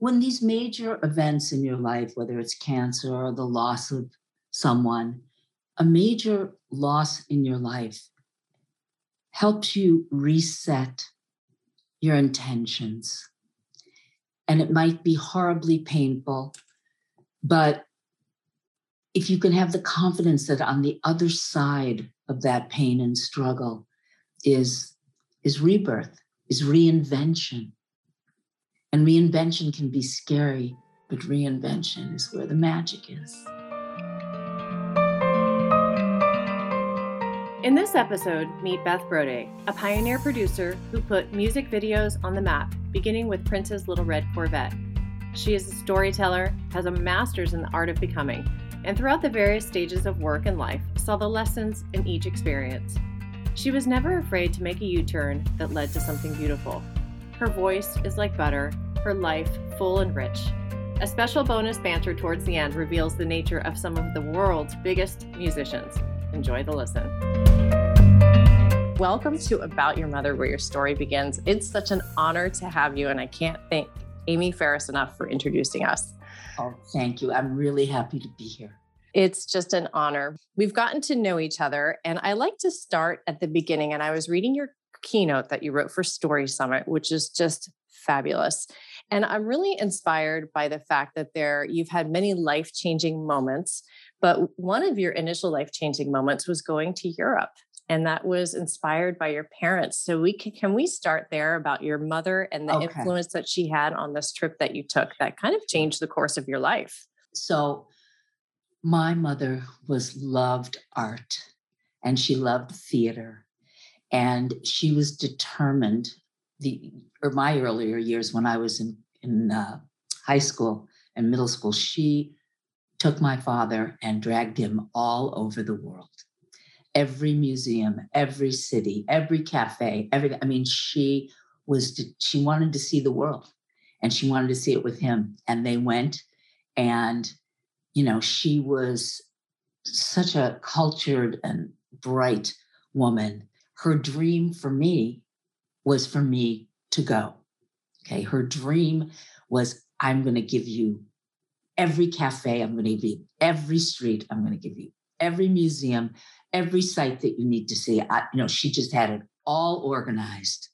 when these major events in your life, whether it's cancer or the loss of someone, a major loss in your life helps you reset your intentions. And it might be horribly painful, but if you can have the confidence that on the other side of that pain and struggle is, is rebirth, is reinvention. And reinvention can be scary, but reinvention is where the magic is. In this episode, meet Beth Brode, a pioneer producer who put music videos on the map, beginning with Prince's Little Red Corvette. She is a storyteller, has a master's in the art of becoming, and throughout the various stages of work and life, saw the lessons in each experience. She was never afraid to make a U turn that led to something beautiful. Her voice is like butter, her life full and rich. A special bonus banter towards the end reveals the nature of some of the world's biggest musicians. Enjoy the listen. Welcome to About Your Mother, where your story begins. It's such an honor to have you, and I can't thank Amy Ferris enough for introducing us. Oh, thank you. I'm really happy to be here. It's just an honor. We've gotten to know each other, and I like to start at the beginning. And I was reading your keynote that you wrote for Story Summit, which is just fabulous. And I'm really inspired by the fact that there you've had many life-changing moments, but one of your initial life-changing moments was going to Europe and that was inspired by your parents. So we can, can we start there about your mother and the okay. influence that she had on this trip that you took that kind of changed the course of your life? So my mother was loved art and she loved theater and she was determined the or my earlier years when I was in in uh, high school and middle school she took my father and dragged him all over the world every museum, every city, every cafe, every I mean, she was she wanted to see the world and she wanted to see it with him. And they went and you know, she was such a cultured and bright woman. Her dream for me was for me to go. Okay. Her dream was I'm going to give you every cafe, I'm going to give you every street, I'm going to give you every museum, every site that you need to see. I, you know, she just had it all organized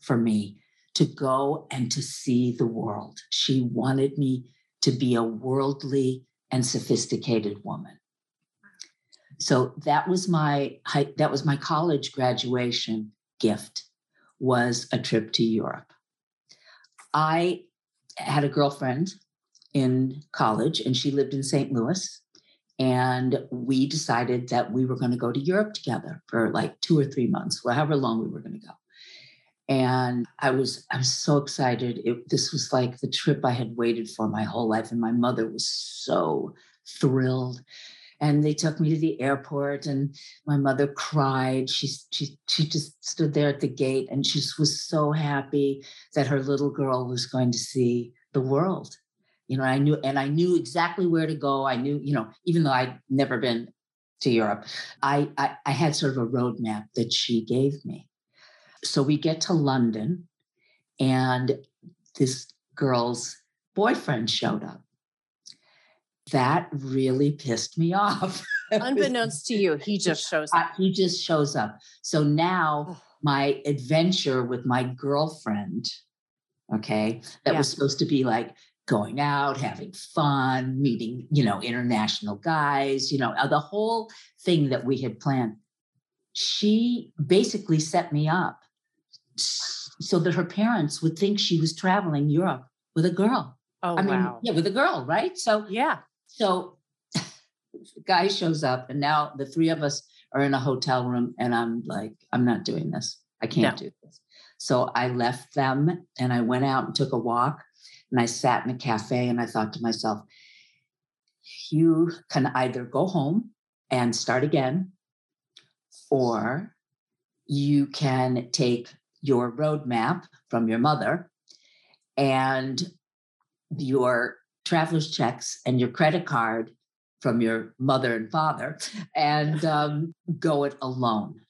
for me to go and to see the world. She wanted me to be a worldly and sophisticated woman. So that was my that was my college graduation gift was a trip to Europe. I had a girlfriend in college and she lived in St. Louis and we decided that we were going to go to Europe together for like two or three months, however long we were going to go. And I was I was so excited. It, this was like the trip I had waited for my whole life, and my mother was so thrilled. And they took me to the airport, and my mother cried. She she she just stood there at the gate, and she was so happy that her little girl was going to see the world. You know i knew and i knew exactly where to go. I knew you know even though i'd never been to europe i i, I had sort of a roadmap that she gave me. So we get to london and this girl's boyfriend showed up that really pissed me off unbeknownst to you he just shows up he just shows up so now my adventure with my girlfriend okay that yeah. was supposed to be like going out, having fun, meeting, you know, international guys, you know, uh, the whole thing that we had planned. She basically set me up so that her parents would think she was traveling Europe with a girl. Oh, I mean, yeah, with a girl, right? So, yeah. So, guy shows up, and now the three of us are in a hotel room, and I'm like, I'm not doing this. I can't no. do this. So I left them and I went out and took a walk and I sat in a cafe and I thought to myself, you can either go home and start again, or you can take your roadmap from your mother and your traveler's checks and your credit card from your mother and father and um, go it alone.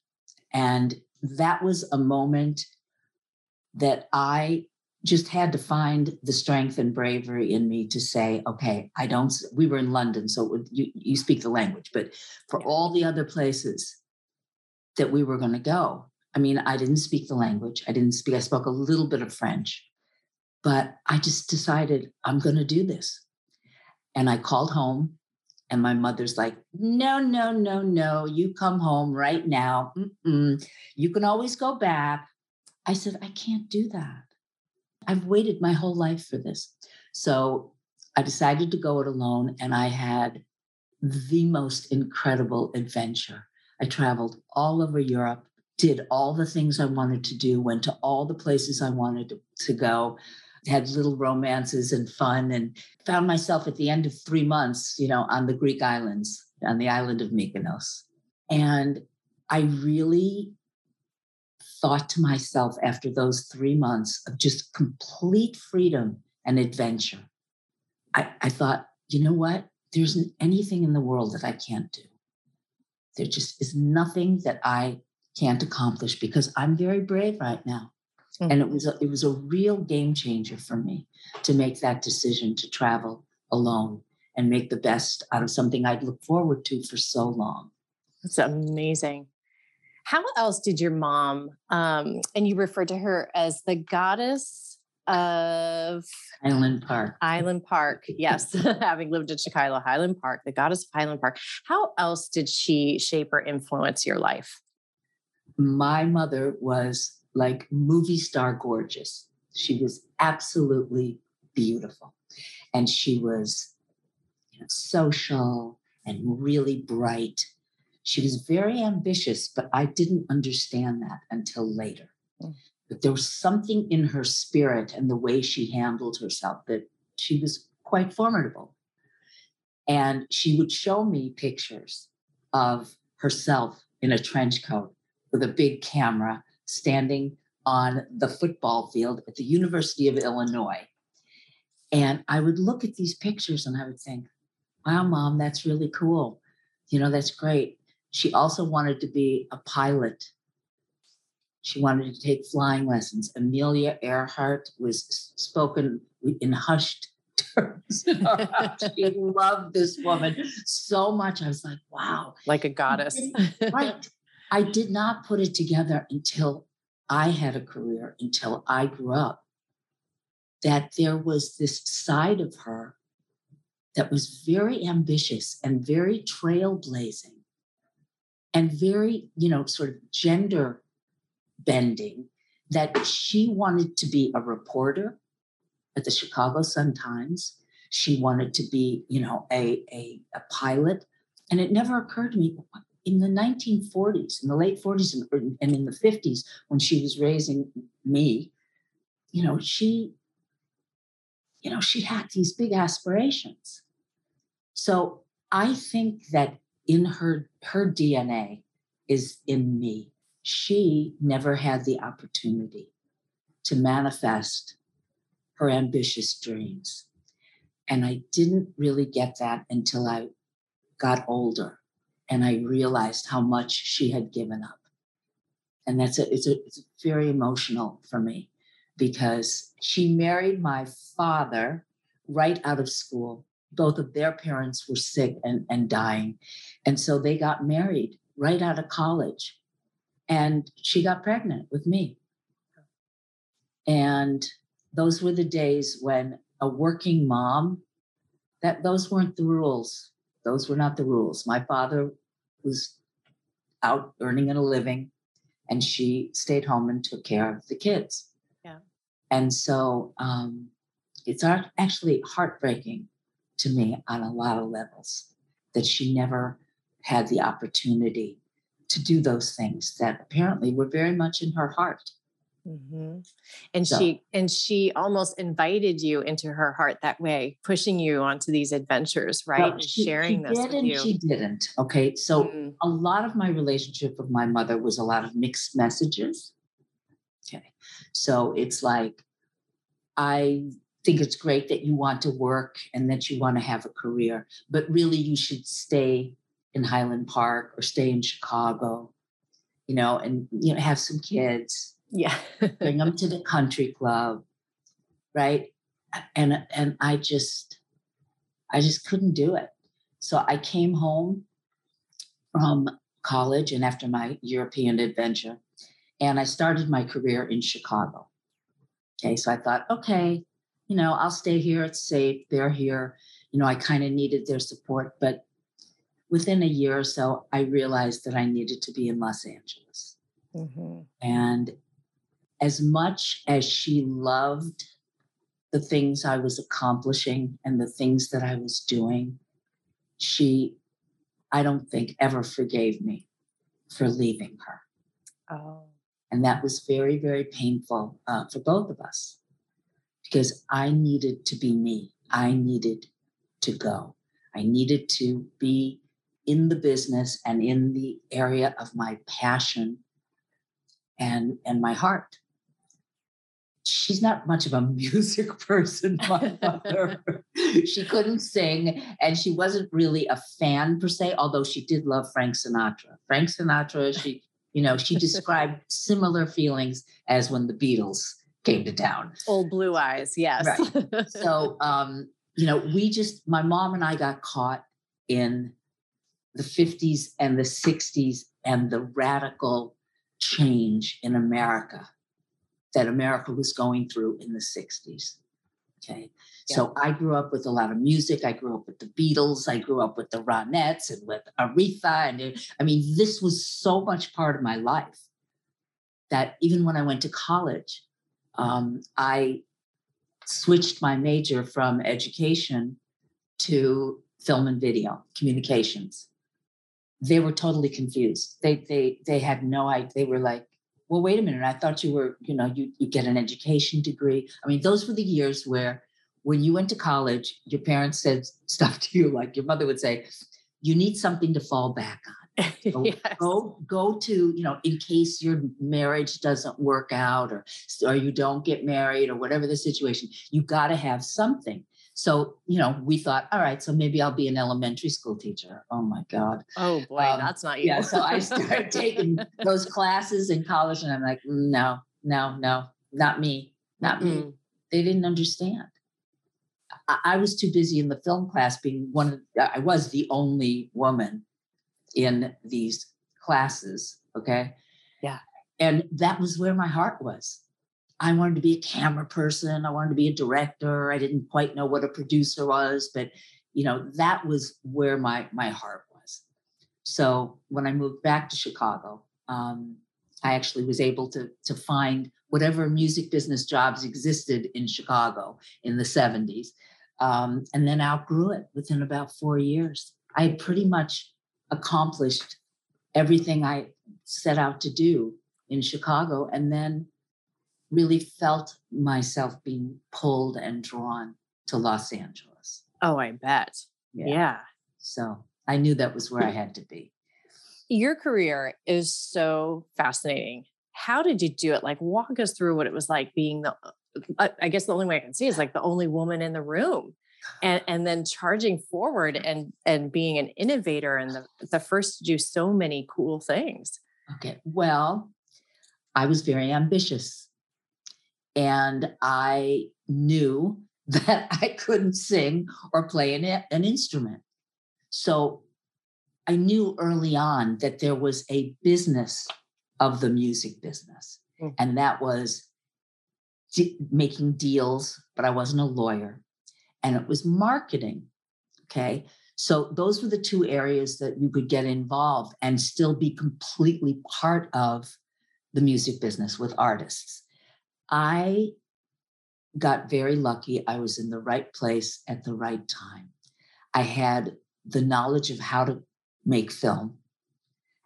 And that was a moment that I just had to find the strength and bravery in me to say, okay, I don't, we were in London, so you, you speak the language, but for all the other places that we were going to go, I mean, I didn't speak the language. I didn't speak, I spoke a little bit of French, but I just decided I'm going to do this. And I called home, and my mother's like, no, no, no, no, you come home right now. Mm-mm. You can always go back. I said, I can't do that. I've waited my whole life for this. So I decided to go it alone, and I had the most incredible adventure. I traveled all over Europe, did all the things I wanted to do, went to all the places I wanted to, to go, had little romances and fun, and found myself at the end of three months, you know, on the Greek islands, on the island of Mykonos. And I really thought to myself after those three months of just complete freedom and adventure, I, I thought, you know what? There isn't anything in the world that I can't do. There just is nothing that I can't accomplish because I'm very brave right now. Mm-hmm. And it was a, it was a real game changer for me to make that decision to travel alone and make the best out of something I'd looked forward to for so long. That's amazing. How else did your mom, um, and you referred to her as the goddess of Highland Park? Highland Park, yes. Having lived in Chicago, Highland Park, the goddess of Highland Park. How else did she shape or influence your life? My mother was like movie star gorgeous. She was absolutely beautiful. And she was you know, social and really bright she was very ambitious, but I didn't understand that until later. Mm. But there was something in her spirit and the way she handled herself that she was quite formidable. And she would show me pictures of herself in a trench coat with a big camera standing on the football field at the University of Illinois. And I would look at these pictures and I would think, wow, mom, that's really cool. You know, that's great. She also wanted to be a pilot. She wanted to take flying lessons. Amelia Earhart was spoken in hushed terms. she loved this woman so much. I was like, wow. Like a goddess. right. I did not put it together until I had a career, until I grew up, that there was this side of her that was very ambitious and very trailblazing and very, you know, sort of gender bending that she wanted to be a reporter at the Chicago Sun Times. She wanted to be, you know, a, a, a pilot. And it never occurred to me in the 1940s, in the late 40s and, and in the 50s, when she was raising me, you know, she, you know, she had these big aspirations. So I think that in her her DNA is in me. She never had the opportunity to manifest her ambitious dreams. And I didn't really get that until I got older and I realized how much she had given up. And that's a, it's, a, it's very emotional for me because she married my father right out of school both of their parents were sick and, and dying. And so they got married right out of college. And she got pregnant with me. And those were the days when a working mom, that those weren't the rules. Those were not the rules. My father was out earning a living and she stayed home and took care of the kids. Yeah. And so um, it's actually heartbreaking to me on a lot of levels that she never had the opportunity to do those things that apparently were very much in her heart. Mm-hmm. And she and she almost invited you into her heart that way, pushing you onto these adventures, right? Well, she, sharing she this with you. She didn't. Okay, so mm-hmm. a lot of my relationship with my mother was a lot of mixed messages. Okay, so it's like I think it's great that you want to work and that you want to have a career, but really you should stay in Highland Park or stay in Chicago, you know, and you know have some kids. Yeah. bring them to the country club, right? And and I just I just couldn't do it. So I came home from college and after my European adventure, and I started my career in Chicago. Okay, so I thought, okay, you know, I'll stay here. It's safe. They're here. You know, I kind of needed their support, but within a year or so, I realized that I needed to be in Los Angeles. Mm-hmm. And as much as she loved the things I was accomplishing and the things that I was doing, she, I don't think, ever forgave me for leaving her. Oh. And that was very, very painful uh, for both of us because I needed to be me. I needed to go. I needed to be in the business and in the area of my passion and and my heart she's not much of a music person my mother. She couldn't sing and she wasn't really a fan per se although she did love frank sinatra. Frank sinatra she you know she described similar feelings as when the beatles came to town. Old blue eyes yes. Right. So um you know we just my mom and i got caught in the 50s and the 60s and the radical change in America that America was going through in the 60s. Okay. Yeah. So I grew up with a lot of music. I grew up with the Beatles. I grew up with the Ronettes and with Aretha. And it, I mean, this was so much part of my life that even when I went to college, um, I switched my major from education to film and video communications they were totally confused. They they they had no idea. They were like, well, wait a minute. I thought you were, you know, you you get an education degree. I mean, those were the years where when you went to college, your parents said stuff to you like your mother would say, you need something to fall back on. So yes. Go go to, you know, in case your marriage doesn't work out or or you don't get married or whatever the situation, you got to have something. So, you know, we thought, all right, so maybe I'll be an elementary school teacher. Oh my God. Oh boy, um, that's not you. Yeah. So I started taking those classes in college and I'm like, no, no, no, not me, not mm-hmm. me. They didn't understand. I, I, was too busy in the film class being one of, I was the only woman in these classes. Okay. Yeah. And that was where my heart was. I wanted to be a camera person. I wanted to be a director. I didn't quite know what a producer was, but you know that was where my my heart was. So when I moved back to Chicago, um, I actually was able to to find whatever music business jobs existed in Chicago in the 70s, um, and then outgrew it within about four years. I had pretty much accomplished everything I set out to do in Chicago, and then really felt myself being pulled and drawn to Los Angeles. Oh, I bet. Yeah. yeah. So I knew that was where I had to be. Your career is so fascinating. How did you do it? Like, walk us through what it was like being the, uh, I guess the only way I can see is like the only woman in the room. And, and then charging forward and and being an innovator and the, the first to do so many cool things. Okay. Well, I was very ambitious and I knew that I couldn't sing or play an, an instrument. So I knew early on that there was a business of the music business, mm-hmm. and that was making deals, but I wasn't a lawyer, and it was marketing. Okay. So those were the two areas that you could get involved and still be completely part of the music business with artists. I got very lucky. I was in the right place at the right time. I had the knowledge of how to make film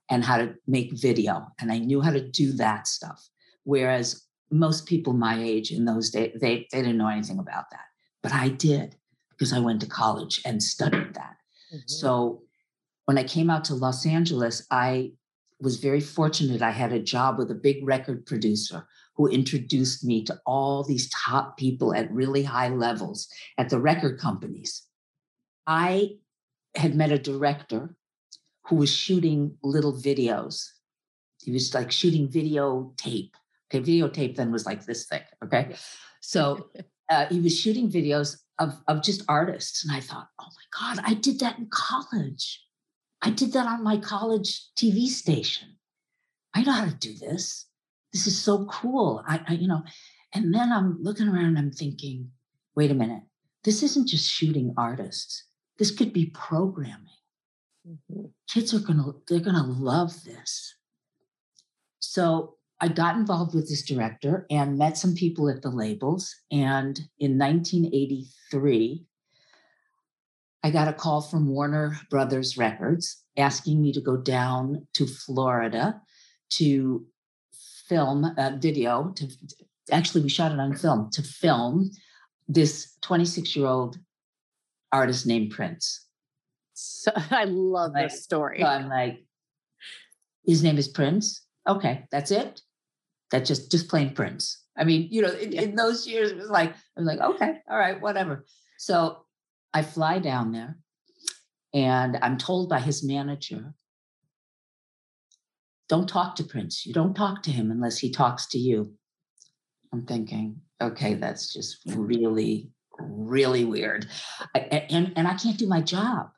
and how to make video, and I knew how to do that stuff. Whereas most people my age in those days, they, they didn't know anything about that. But I did because I went to college and studied that. Mm-hmm. So when I came out to Los Angeles, I was very fortunate. I had a job with a big record producer who introduced me to all these top people at really high levels at the record companies. I had met a director who was shooting little videos. He was like shooting videotape. Okay, videotape then was like this thick. Okay. So uh, he was shooting videos of, of just artists. And I thought, oh my God, I did that in college. I did that on my college TV station. I know how to do this. This is so cool. I, I you know, and then I'm looking around and I'm thinking, wait a minute, this isn't just shooting artists. This could be programming. Mm-hmm. Kids are gonna, they're gonna love this. So I got involved with this director and met some people at the labels. And in 1983, I got a call from Warner Brothers Records asking me to go down to Florida to film a video. To actually, we shot it on film to film this 26 year old artist named Prince. So I love like, this story. So I'm like, his name is Prince. Okay, that's it That's just just plain Prince. I mean, you know, in, in those years it was like I'm like, okay, all right, whatever. So I fly down there, and I'm told by his manager, don't talk to Prince. You don't talk to him unless he talks to you. I'm thinking, okay, that's just really, really weird. I, and, and I can't do my job.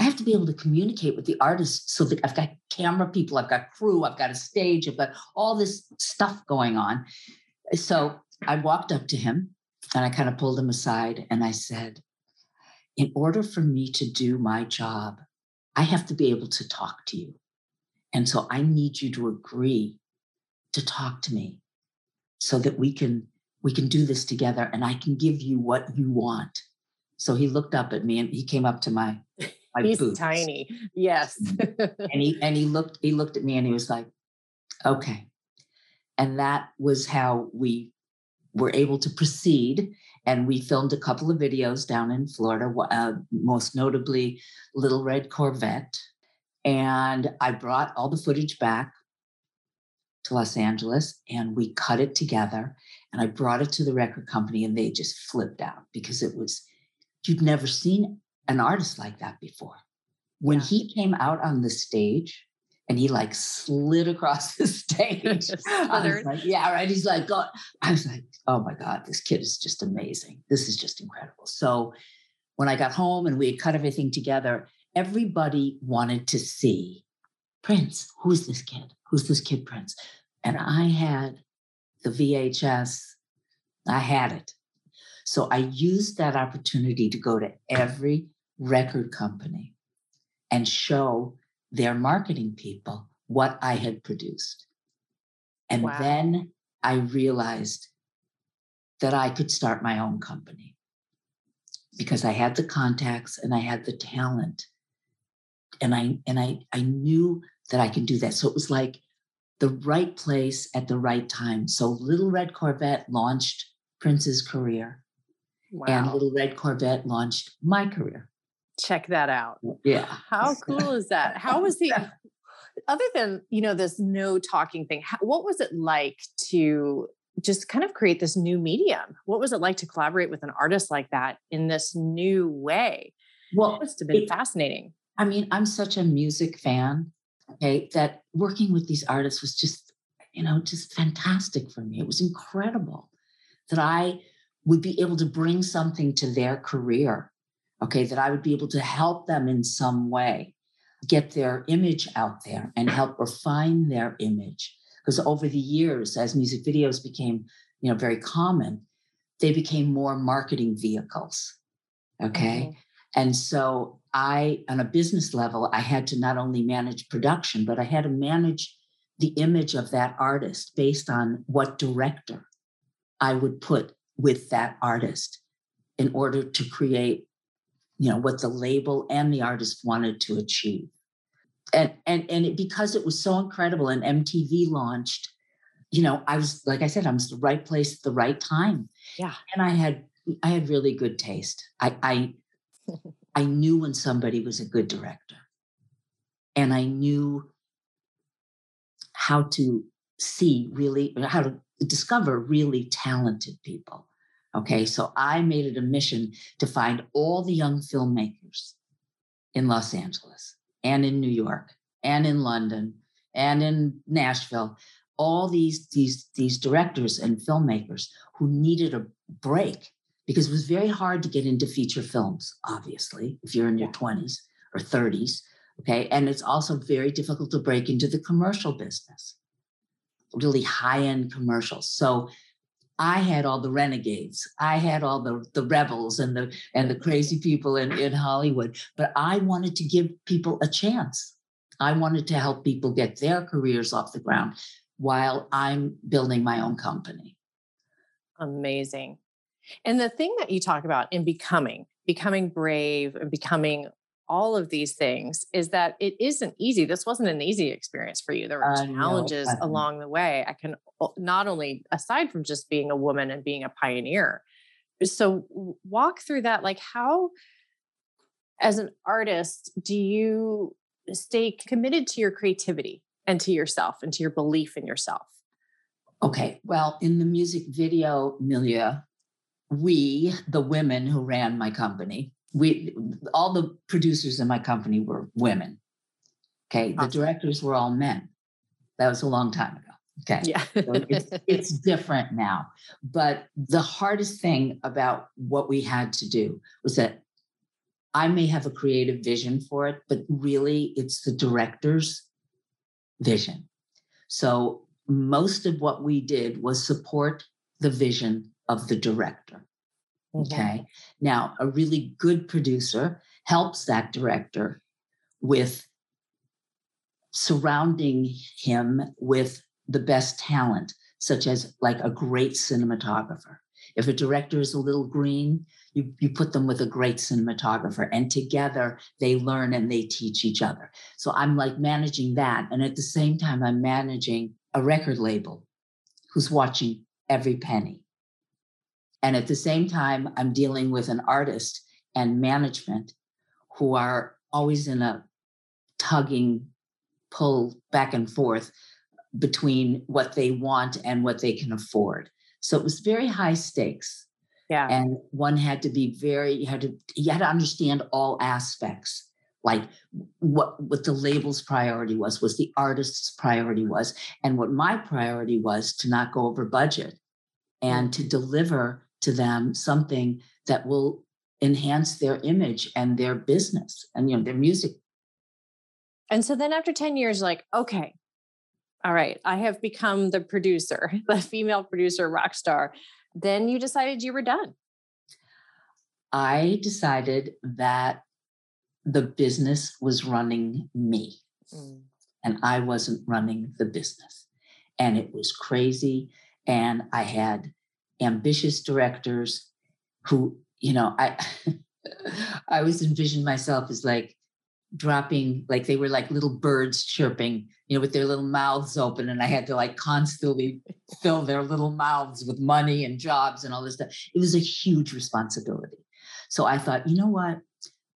I have to be able to communicate with the artists so that I've got camera people, I've got crew, I've got a stage, I've got all this stuff going on. So I walked up to him and I kind of pulled him aside and I said, in order for me to do my job, I have to be able to talk to you. And so I need you to agree to talk to me so that we can we can do this together and I can give you what you want. So he looked up at me and he came up to my my He's boots. tiny. Yes. and he and he looked he looked at me and he was like, okay. And that was how we were able to proceed. And we filmed a couple of videos down in Florida, uh, most notably Little Red Corvette. And I brought all the footage back to Los Angeles and we cut it together. And I brought it to the record company and they just flipped out because it was, you'd never seen an artist like that before. When yeah. he came out on the stage and he like slid across the stage, like, yeah, right. He's like, God. I was like, oh my God, this kid is just amazing. This is just incredible. So when I got home and we had cut everything together, everybody wanted to see Prince. Who's this kid? Who's this kid, Prince? And I had the VHS, I had it. So I used that opportunity to go to every record company and show their marketing people what I had produced. And wow. then I realized that I could start my own company because I had the contacts and I had the talent. And I and I I knew that I could do that. So it was like the right place at the right time. So Little Red Corvette launched Prince's career. Wow. And Little Red Corvette launched my career check that out. Yeah. How cool is that? How was the other than, you know, this no talking thing, how, what was it like to just kind of create this new medium? What was it like to collaborate with an artist like that in this new way? Well, it must have been it, fascinating. I mean, I'm such a music fan, okay, that working with these artists was just, you know, just fantastic for me. It was incredible that I would be able to bring something to their career okay, that I would be able to help them in some way get their image out there and help refine their image. Because over the years, as music videos became, you know, very common, they became more marketing vehicles. Okay. Mm-hmm. And so I, on a business level, I had to not only manage production, but I had to manage the image of that artist based on what director I would put with that artist in order to create you know what the label and the artist wanted to achieve. And and and it, because it was so incredible and mtv launched you know i was like i said i was the right place at the right time. Yeah. And i had i had really good taste. I i i knew when somebody was a good director. And i knew how to see really how to discover really talented people Okay, so I made it a mission to find all the young filmmakers in Los Angeles and in New York and in London and in Nashville, all these these these directors and filmmakers who needed a break because it was very hard to get into feature films, obviously, if you're in your 20s or 30s. Okay. And it's also very difficult to break into the commercial business, really high end commercials. So I had all the renegades. I had all the, the rebels and the and the crazy people in, in Hollywood. But I wanted to give people a chance. I wanted to help people get their careers off the ground while I'm building my own company. Amazing. And the thing that you talk about in becoming, becoming brave and becoming all of these things is that it isn't easy. This wasn't an easy experience for you. There were Uh, challenges wasn't. along the way. I can not only aside from just being a woman and being a pioneer. So walk through that like how as an artist do you stay committed to your creativity and to yourself and to your belief in yourself? Okay. Well, in the music video milieu, we, the women who ran my company, we all the producers in my company were women. Okay. The directors were all men. That was a long time ago. Okay. Yeah. So it's, it's different now. But the hardest thing about what we had to do was that I may have a creative vision for it, but really it's the director's vision. So most of what we did was support the vision of the director. Mhm. Okay. Now, a really good producer helps that director with surrounding him with the best talent, such as like a great cinematographer. If a director is a little green, you, you put them with a great cinematographer, and together they learn and they teach each other. So I'm like managing that. And at the same time, I'm managing a record label who's watching every penny. And at the same time, I'm dealing with an artist and management who are always in a tugging pull back and forth between what they want and what they can afford. So it was very high stakes. Yeah. And one had to be very, you had to, you had to understand all aspects, like what what the label's priority was, was the artist's priority was, and what my priority was to not go over budget and to mm-hmm. deliver to them something that will enhance their image and their business and you know their music And so then after 10 years, like, okay, all right, I have become the producer, the female producer rock star. Then you decided you were done. i decided that the business was running me mm. and i wasn't running the business and it was crazy and i had ambitious directors who you know i i always envisioned myself as like dropping like they were like little birds chirping you know with their little mouths open and i had to like constantly fill their little mouths with money and jobs and all this stuff. It was a huge responsibility. So i thought you know what?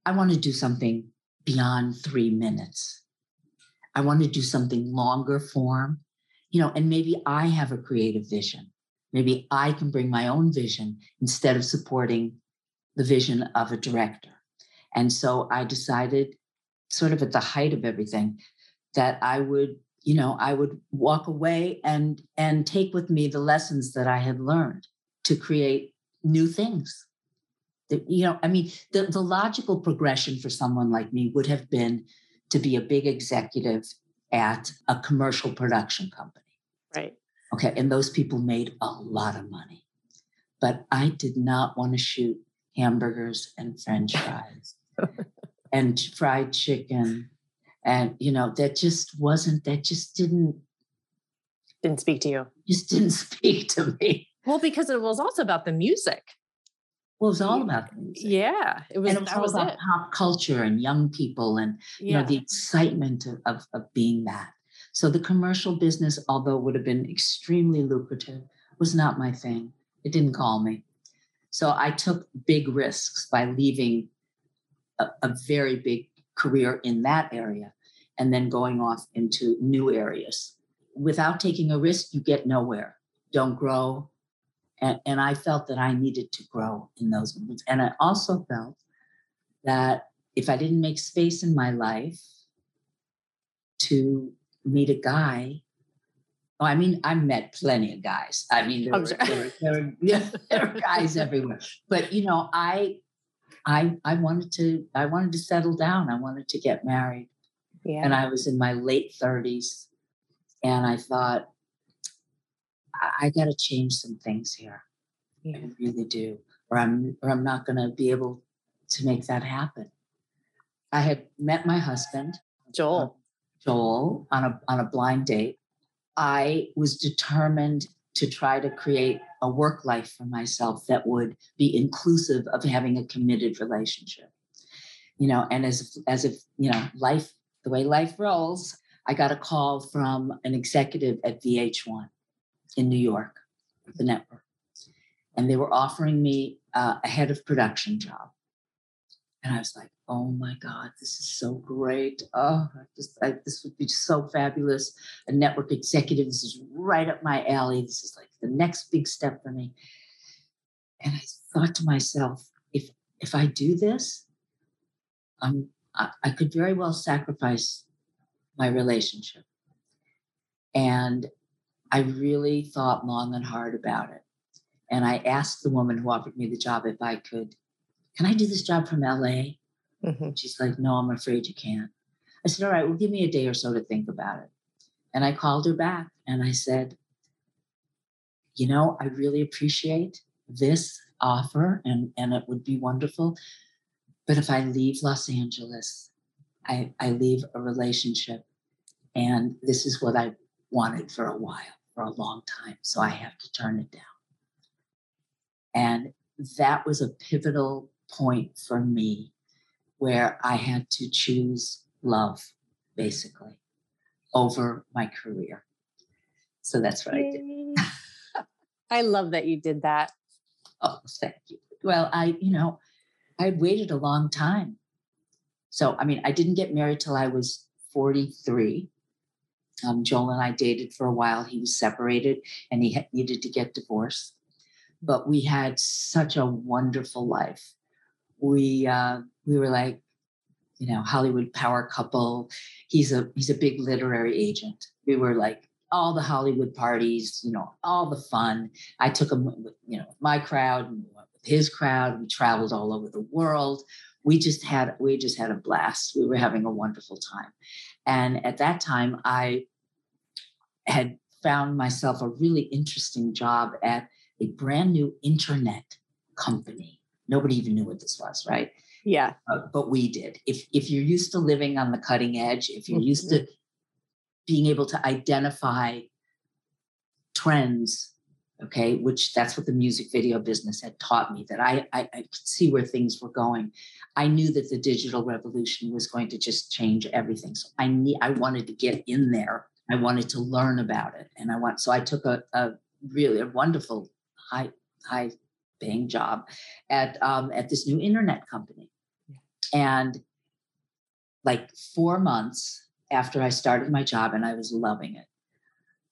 I want to do something beyond three minutes. I want to do something longer form you know and maybe i have a creative vision maybe i can bring my own vision instead of supporting the vision of a director. And so i decided sort of at the height of everything that i would you know i would walk away and and take with me the lessons that i had learned to create new things. You know i mean the, the logical progression for someone like me would have been to be a big executive at a commercial production company. Right. Okay. And those people made a lot of money. But I did not want to shoot hamburgers and french fries and fried chicken. And, you know, that just wasn't, that just didn't, Didn't speak to you. just didn't speak to me. Well, because it was also about the music. Well, it was all about the music. Yeah. It was, and it was that all was about it. pop culture and young people and you Yeah. know the excitement of, of, of being that so the commercial business although would have been extremely lucrative was not my thing. It didn't call me. So i took big risks by leaving a, a very big career in that area and then going off into new areas. Without taking a risk you get nowhere. Don't grow. And, and i felt that i needed to grow in those moments. And i also felt that if I didn't make space in my life to meet a guy Oh, I mean, I met plenty of guys. I mean, there, I'm were, there, were, there, were, yeah, there were guys everywhere. But you know, I, I, I wanted to, I wanted to settle down. I wanted to get married, Yeah. and I was in my late thirties, and I thought, I, I got to change some things here. yeah. I really do, or I'm, or I'm not going to be able to make that happen. I had met my husband. Joel. Uh, Joel on a on a blind date. I was determined to try to create a work life for myself that would be inclusive of having a committed relationship. You know, and as as if, you know, life, the way life rolls, I got a call from an executive at VH1 in New York, the network. And they were offering me uh, a head of production job. And I was like, oh my God, this is so great. Oh, I just, I, this would be so fabulous. A network executive, this is right up my alley. This is like the next big step for me. And I thought to myself, if if I do this, I'm, I, I could very well sacrifice my relationship. And I really thought long and hard about it. And I asked the woman who offered me the job if I could, can I do this job from LA? Mhm. She's like, no, I'm afraid you can't. I said, all right, well, give me a day or so to think about it. And I called her back and I said, you know, I really appreciate this offer and, and it would be wonderful. But if I leave Los Angeles, I, I leave a relationship and this is what I wanted for a while, for a long time. So I have to turn it down. And that was a pivotal point for me where I had to choose love, basically, over my career. So that's what I did. I love that you did that. Oh, thank you. Well, I, you know, I waited a long time. So, I mean, I didn't get married till I was 43. Um, Joel and I dated for a while. He was separated and he had, needed to get divorced. But we had such a wonderful life. We uh, we were like, you know, Hollywood power couple. He's a he's a big literary agent. We were like all the Hollywood parties, you know, all the fun. I took him, with, you know, my crowd and with his crowd. We traveled all over the world. We just had we just had a blast. We were having a wonderful time. And at that time, I had found myself a really interesting job at a brand new internet company. Nobody even knew what this was, right? Yeah. Uh, but we did. If if you're used to living on the cutting edge, if you're used to being able to identify trends, okay, which that's what the music video business had taught me that I, I I could see where things were going. I knew that the digital revolution was going to just change everything. So I need I wanted to get in there. I wanted to learn about it, and I want so I took a, a really a wonderful high high paying job at um, at this new internet company, and like four months after I started my job, and I was loving it.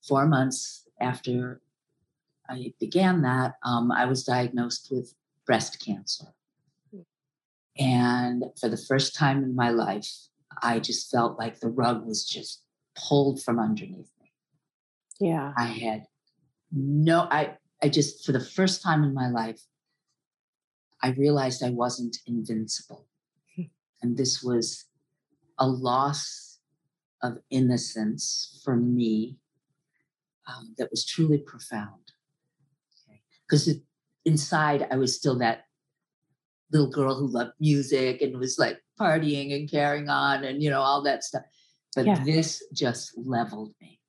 Four months after I began that, um, I was diagnosed with breast cancer. And for the first time in my life, I just felt like the rug was just pulled from underneath me. Yeah. I had no, I, I just, for the first time in my life, I realized I wasn't invincible. and this was a loss of innocence for me um, that was truly profound. Because inside, I was still that little girl who loved music and was like partying and carrying on and, you know, all that stuff. But Yeah. this just leveled me.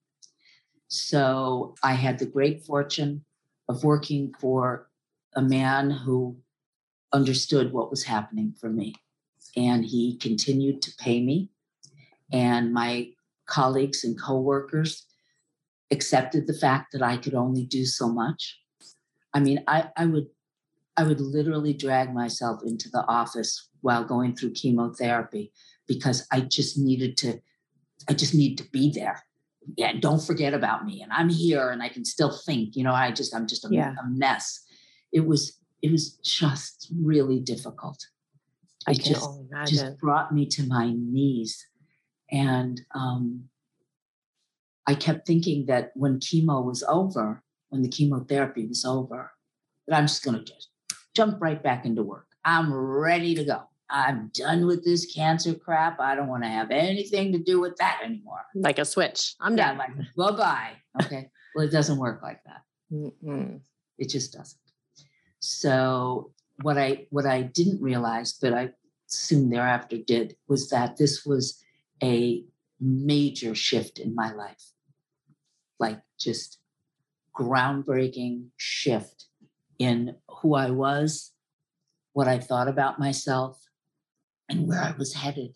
So I had the great fortune of working for a man who understood what was happening for me. And he continued to pay me. And my colleagues and coworkers accepted the fact that I could only do so much. I mean, I, I would I would literally drag myself into the office while going through chemotherapy because I just needed to, I just need to be there. Yeah, don't forget about me. And I'm here and I can still think, you know, I just, I'm just a, Yeah. a mess. It was, it was just really difficult. I It can just, just brought me to my knees. And um, I kept thinking that when chemo was over, when the chemotherapy was over, that I'm just going to just jump right back into work. I'm ready to go. I'm done with this cancer crap. I don't want to have anything to do with that anymore. Like a switch. I'm yeah, done. Like, bye bye. Okay. well, it doesn't work like that. Mm-mm. It just doesn't. So what I what I didn't realize, but I soon thereafter did, was that this was a major shift in my life. Like just groundbreaking shift in who I was, what I thought about myself, and where I was headed,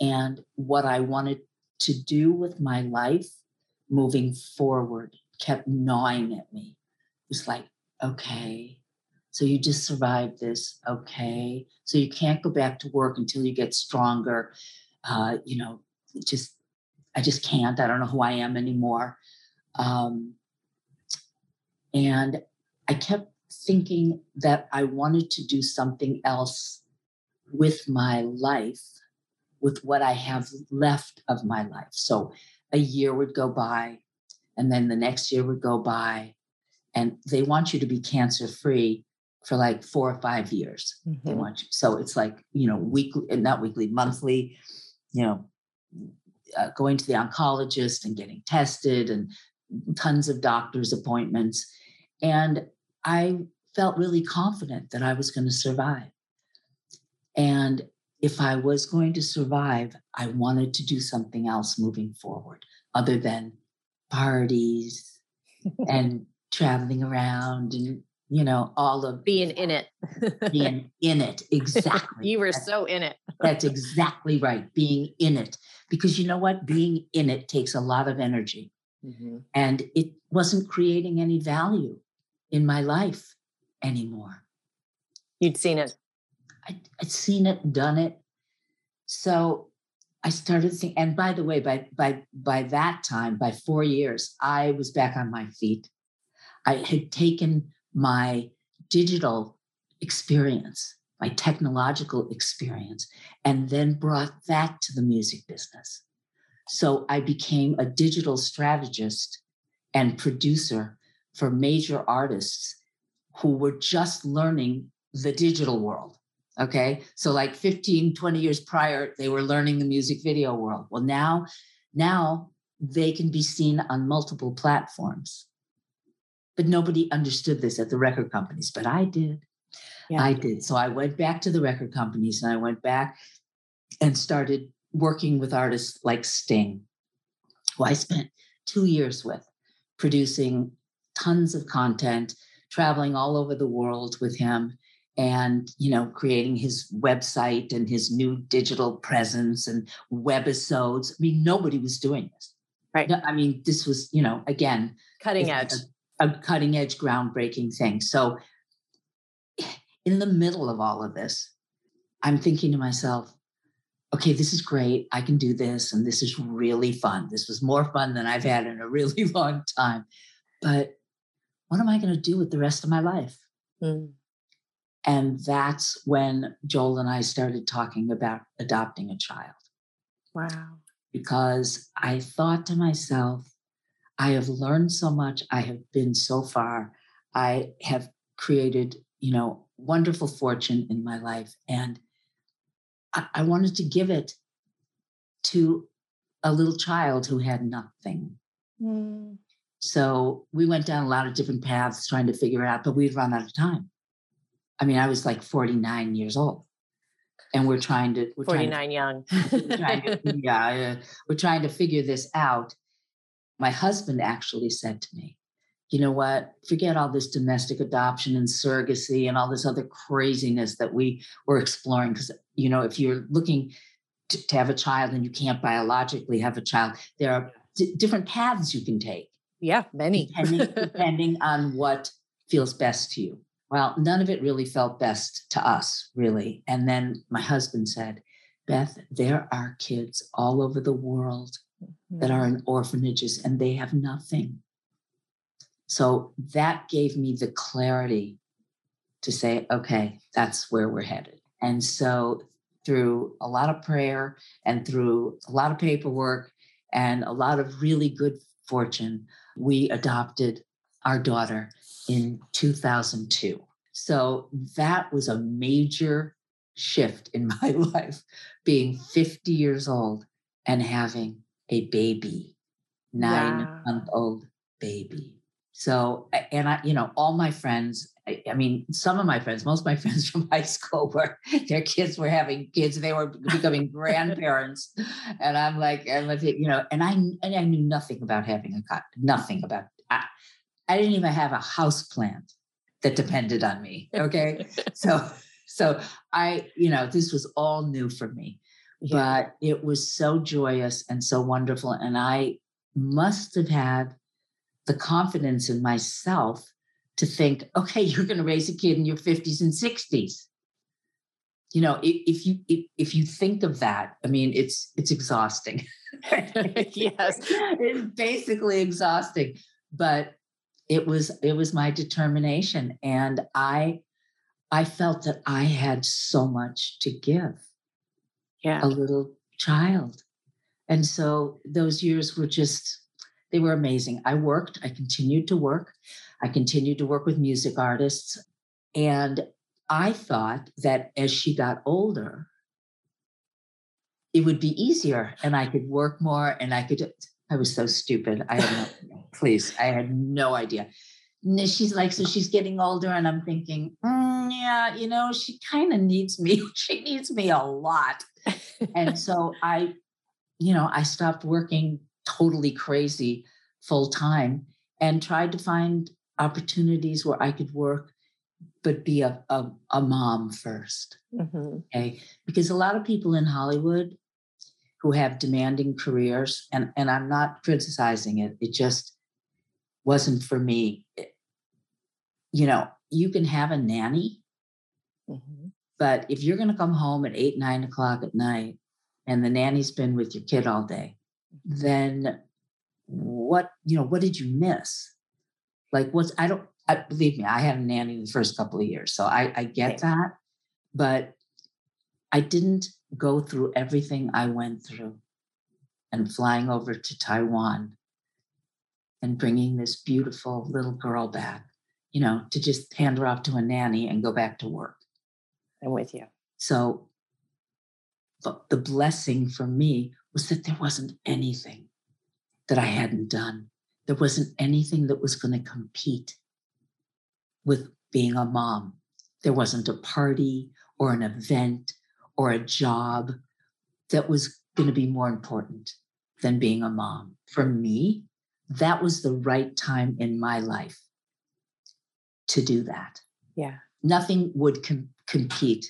and what I wanted to do with my life moving forward kept gnawing at me. It was like, okay, so you just survived this, okay. So you can't go back to work until you get stronger. Uh, you know, just I just can't. I don't know who I am anymore. Um, and I kept thinking that I wanted to do something else with my life, with what I have left of my life. So a year would go by, and then the next year would go by, and they want you to be cancer free for like four or five years. Mm-hmm. They want you. So it's like, you know, weekly, not weekly, monthly, you know, uh, going to the oncologist and getting tested and tons of doctor's appointments. And I felt really confident that I was going to survive. And if I was going to survive, I wanted to do something else moving forward other than parties and traveling around and you know all of being in it. Being in it. Exactly. You were that's, so in it. that's exactly right being in it. Because you know what? Being in it takes a lot of energy. Mm-hmm. and it wasn't creating any value in my life anymore. You'd seen it I, i'd seen it done it so i started thinking and by the way by by by that time by four years i was back on my feet i had taken my digital experience, my technological experience, and then brought that to the music business. So I became a digital strategist and producer for major artists who were just learning the digital world. Okay. So like 15, 20 years prior, they were learning the music video world. Well, now, now they can be seen on multiple platforms. But nobody understood this at the record companies, but I did. Yeah. I did. So I went back to the record companies and I went back and started working with artists like Sting, who I spent two years with, producing tons of content, traveling all over the world with him and you know creating his website and his new digital presence and webisodes i mean nobody was doing this right i mean this was you know again cutting edge a cutting edge, groundbreaking thing. So, in the middle of all of this, I'm thinking to myself, okay, this is great. I can do this. And this is really fun. This was more fun than I've had in a really long time. But what am I going to do with the rest of my life? Mm. And that's when Joel and I started talking about adopting a child. Wow. Because I thought to myself, I have learned so much. I have been so far. I have created, you know, wonderful fortune in my life. And I, I wanted to give it to a little child who had nothing. Mm. So we went down a lot of different paths trying to figure it out, but we'd run out of time. I mean, I was like 49 years old. And we're trying to we're 49 trying to, young. we're trying to, yeah, uh, we're trying to figure this out. My husband actually said to me, you know what? Forget all this domestic adoption and surrogacy and all this other craziness that we were exploring. Because, you know, if you're looking to, to, have a child and you can't biologically have a child, there are d- different paths you can take. Yeah, many. depending, depending on what feels best to you. Well, none of it really felt best to us, really. And then my husband said, Beth, there are kids all over the world that are mm-hmm. in orphanages and they have nothing. So that gave me the clarity to say, okay, that's where we're headed. And so through a lot of prayer and through a lot of paperwork and a lot of really good fortune, we adopted our daughter in 2002. So that was a major shift in my life, being 50 years old and having a baby, nine Wow. month old baby. So, and I, you know, all my friends, I, I mean, some of my friends, most of my friends from high school were, their kids were having kids, they were becoming grandparents. And I'm like, I'm like, you know, and I, and I knew nothing about having a nothing about, I, I didn't even have a house plant that depended on me. Okay. so, so I, you know, this was all new for me Yeah. but it was so joyous and so wonderful. And I must have had the confidence in myself to think, okay, you're going to raise a kid in your 50s and 60s. You know, if you if, if you think of that, I mean, it's it's exhausting. Yes. it's basically exhausting. But it was it was my determination, and I I felt that I had so much to give Yeah. a little child. And so those years were just, they were amazing. I worked, I continued to work, I continued to work with music artists. And I thought that as she got older, it would be easier and I could work more and I could. I was so stupid. I had no, please, I had no idea. And she's like, so she's getting older, and I'm thinking, "Mm, yeah, you know, she kind of needs me. She needs me a lot and so I, you know, I stopped working totally crazy full time and tried to find opportunities where I could work, but be a, a, a mom first. Mhm. Okay. Because a lot of people in Hollywood who have demanding careers, and, and I'm not criticizing it, it just wasn't for me. It- you know, you can have a nanny Mhm. but if you're going to come home at eight, nine o'clock at night and the nanny's been with your kid all day, then what, you know, what did you miss? Like, what's, I don't, I, believe me, I had a nanny the first couple of years. So I, I get that. But I didn't go through everything I went through and flying over to Taiwan and bringing this beautiful little girl back, you know, to just hand her off to a nanny and go back to work. I'm with you. So, but the blessing for me was that there wasn't anything that I hadn't done. There wasn't anything that was going to compete with being a mom. There wasn't a party or an event or a job that was going to be more important than being a mom. For me, that was the right time in my life to do that Yeah. nothing would com- compete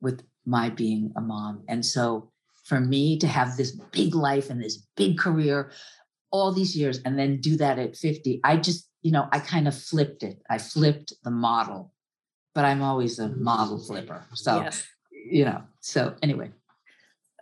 with my being a mom. And so for me to have this big life and this big career all these years and then do that at 50, I just, you know, I kind of flipped it. I flipped the model, but I'm always a model flipper. So, yes. You know, so anyway,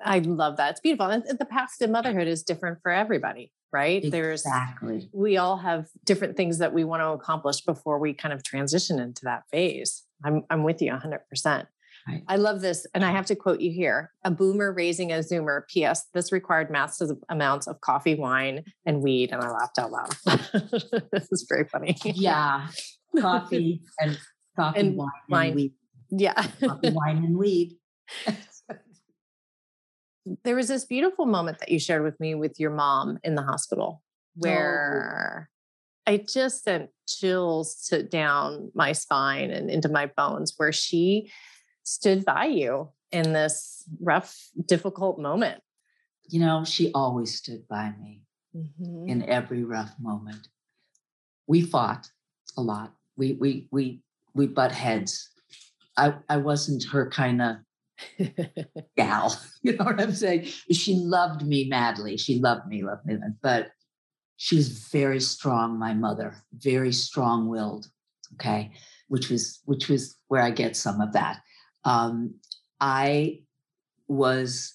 I love that. It's beautiful. And the path to motherhood is different for everybody, right? There's exactly. we all have different things that we want to accomplish before we kind of transition into that phase. I'm I'm with you 100%. Right. I love this. And I have to quote you here a boomer raising a zoomer. P.S. This required massive amounts of coffee, wine, and weed. And I laughed out loud. this is very funny. Yeah. Coffee and coffee, And wine, wine. and weed. Yeah. Wine, and weed. there was this beautiful moment that you shared with me with your mom in the hospital Oh. where I just sent chills to down my spine and into my bones where she stood by you in this rough, difficult moment. You know, she always stood by me. Mhm. in every rough moment. We fought a lot. We we we we butt heads. I I wasn't her kind of gal. You know what I'm saying? She loved me madly. She loved me, loved me. But she was very strong, my mother, very strong-willed. Okay. Which was which was where I get some of that. Um, I was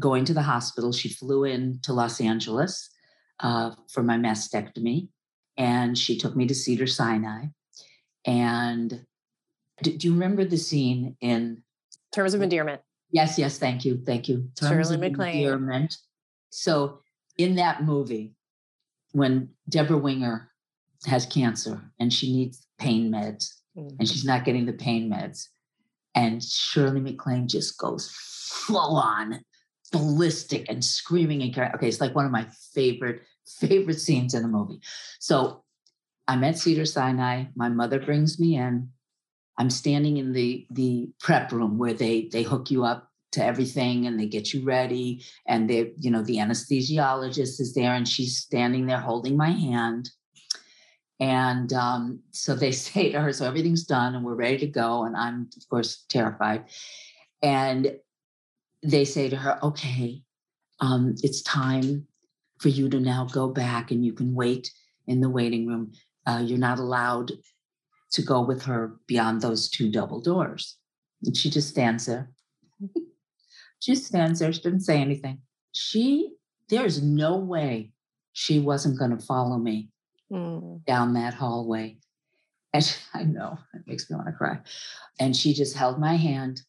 going to the hospital. She flew in to Los Angeles uh, for my mastectomy, and she took me to Cedar Sinai. And do, do you remember the scene in? Terms of endearment. Yes, yes, thank you, thank you. Shirley of MacLaine. endearment. So in that movie, when Debra Winger has cancer and she needs pain meds, Mm. and she's not getting the pain meds, and Shirley MacLaine just goes full on ballistic and screaming and crying. Okay, it's like one of my favorite favorite scenes in the movie. So I'm at Cedar Sinai. My mother brings me in. I'm standing in the the prep room where they they hook you up to everything and they get you ready and they you know the anesthesiologist is there and she's standing there holding my hand. And um, so they say to her so everything's done and we're ready to go and i'm of course terrified. And they say to her okay um, it's time for you to now go back and you can wait in the waiting room. Uh, you're not allowed to go with her beyond those two double doors and she just stands there she stands there she didn't say anything she there's no way she wasn't going to follow me Mm. down that hallway. And she- I know it makes me want to cry. And she just held my hand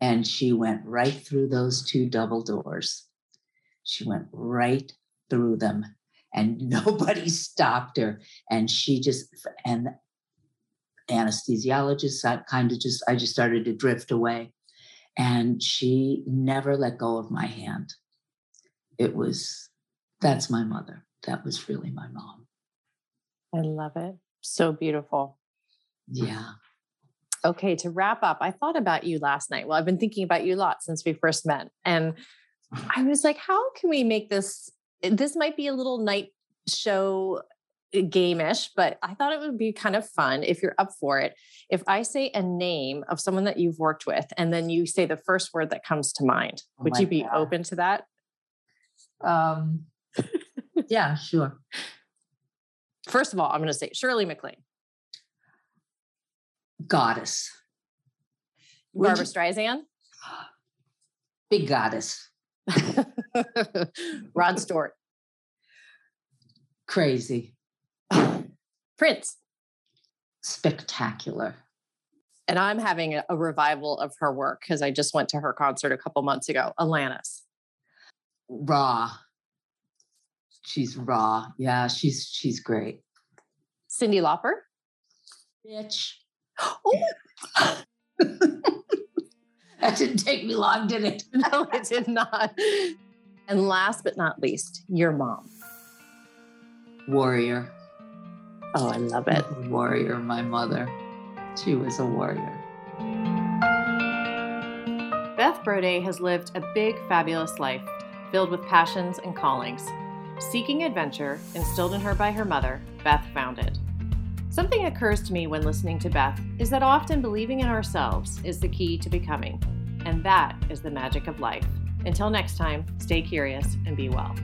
and she went right through those two double doors. She went right through them and nobody stopped her. And she just, and anesthesiologist, I kind of just, I just started to drift away. And she never let go of my hand. It was, that's my mother. That was really my mom. I love it. So beautiful. Yeah. Okay, to wrap up, I thought about you last night. Well, I've been thinking about you a lot since we first met. And mm. I was like, how can we make this? This might be a little night show game-ish, but I thought it would be kind of fun if you're up for it. If I say a name of someone that you've worked with, and then you say the first word that comes to mind, Oh would you be God. open to that? Um, yeah, sure. First of all, I'm going to say Shirley MacLaine, Goddess, Would Barbara you- Streisand, big goddess, Rod Stewart, crazy, Prince. spectacular. and I'm having a, a revival of her work because I just went to her concert a couple months ago. Alanis. raw. She's raw. Yeah, she's she's great. Cyndi Lauper. Bitch. Oh, That didn't take me long, did it? no, it did not. And last but not least, your mom. Warrior. Oh, I love it. Warrior, my mother. She was a warrior. Beth Brode has lived a big, fabulous life filled with passions and callings. Seeking adventure, instilled in her by her mother, Beth found it. Something occurs to me when listening to Beth is that often believing in ourselves is the key to becoming, and that is the magic of life. Until next time, stay curious and be well.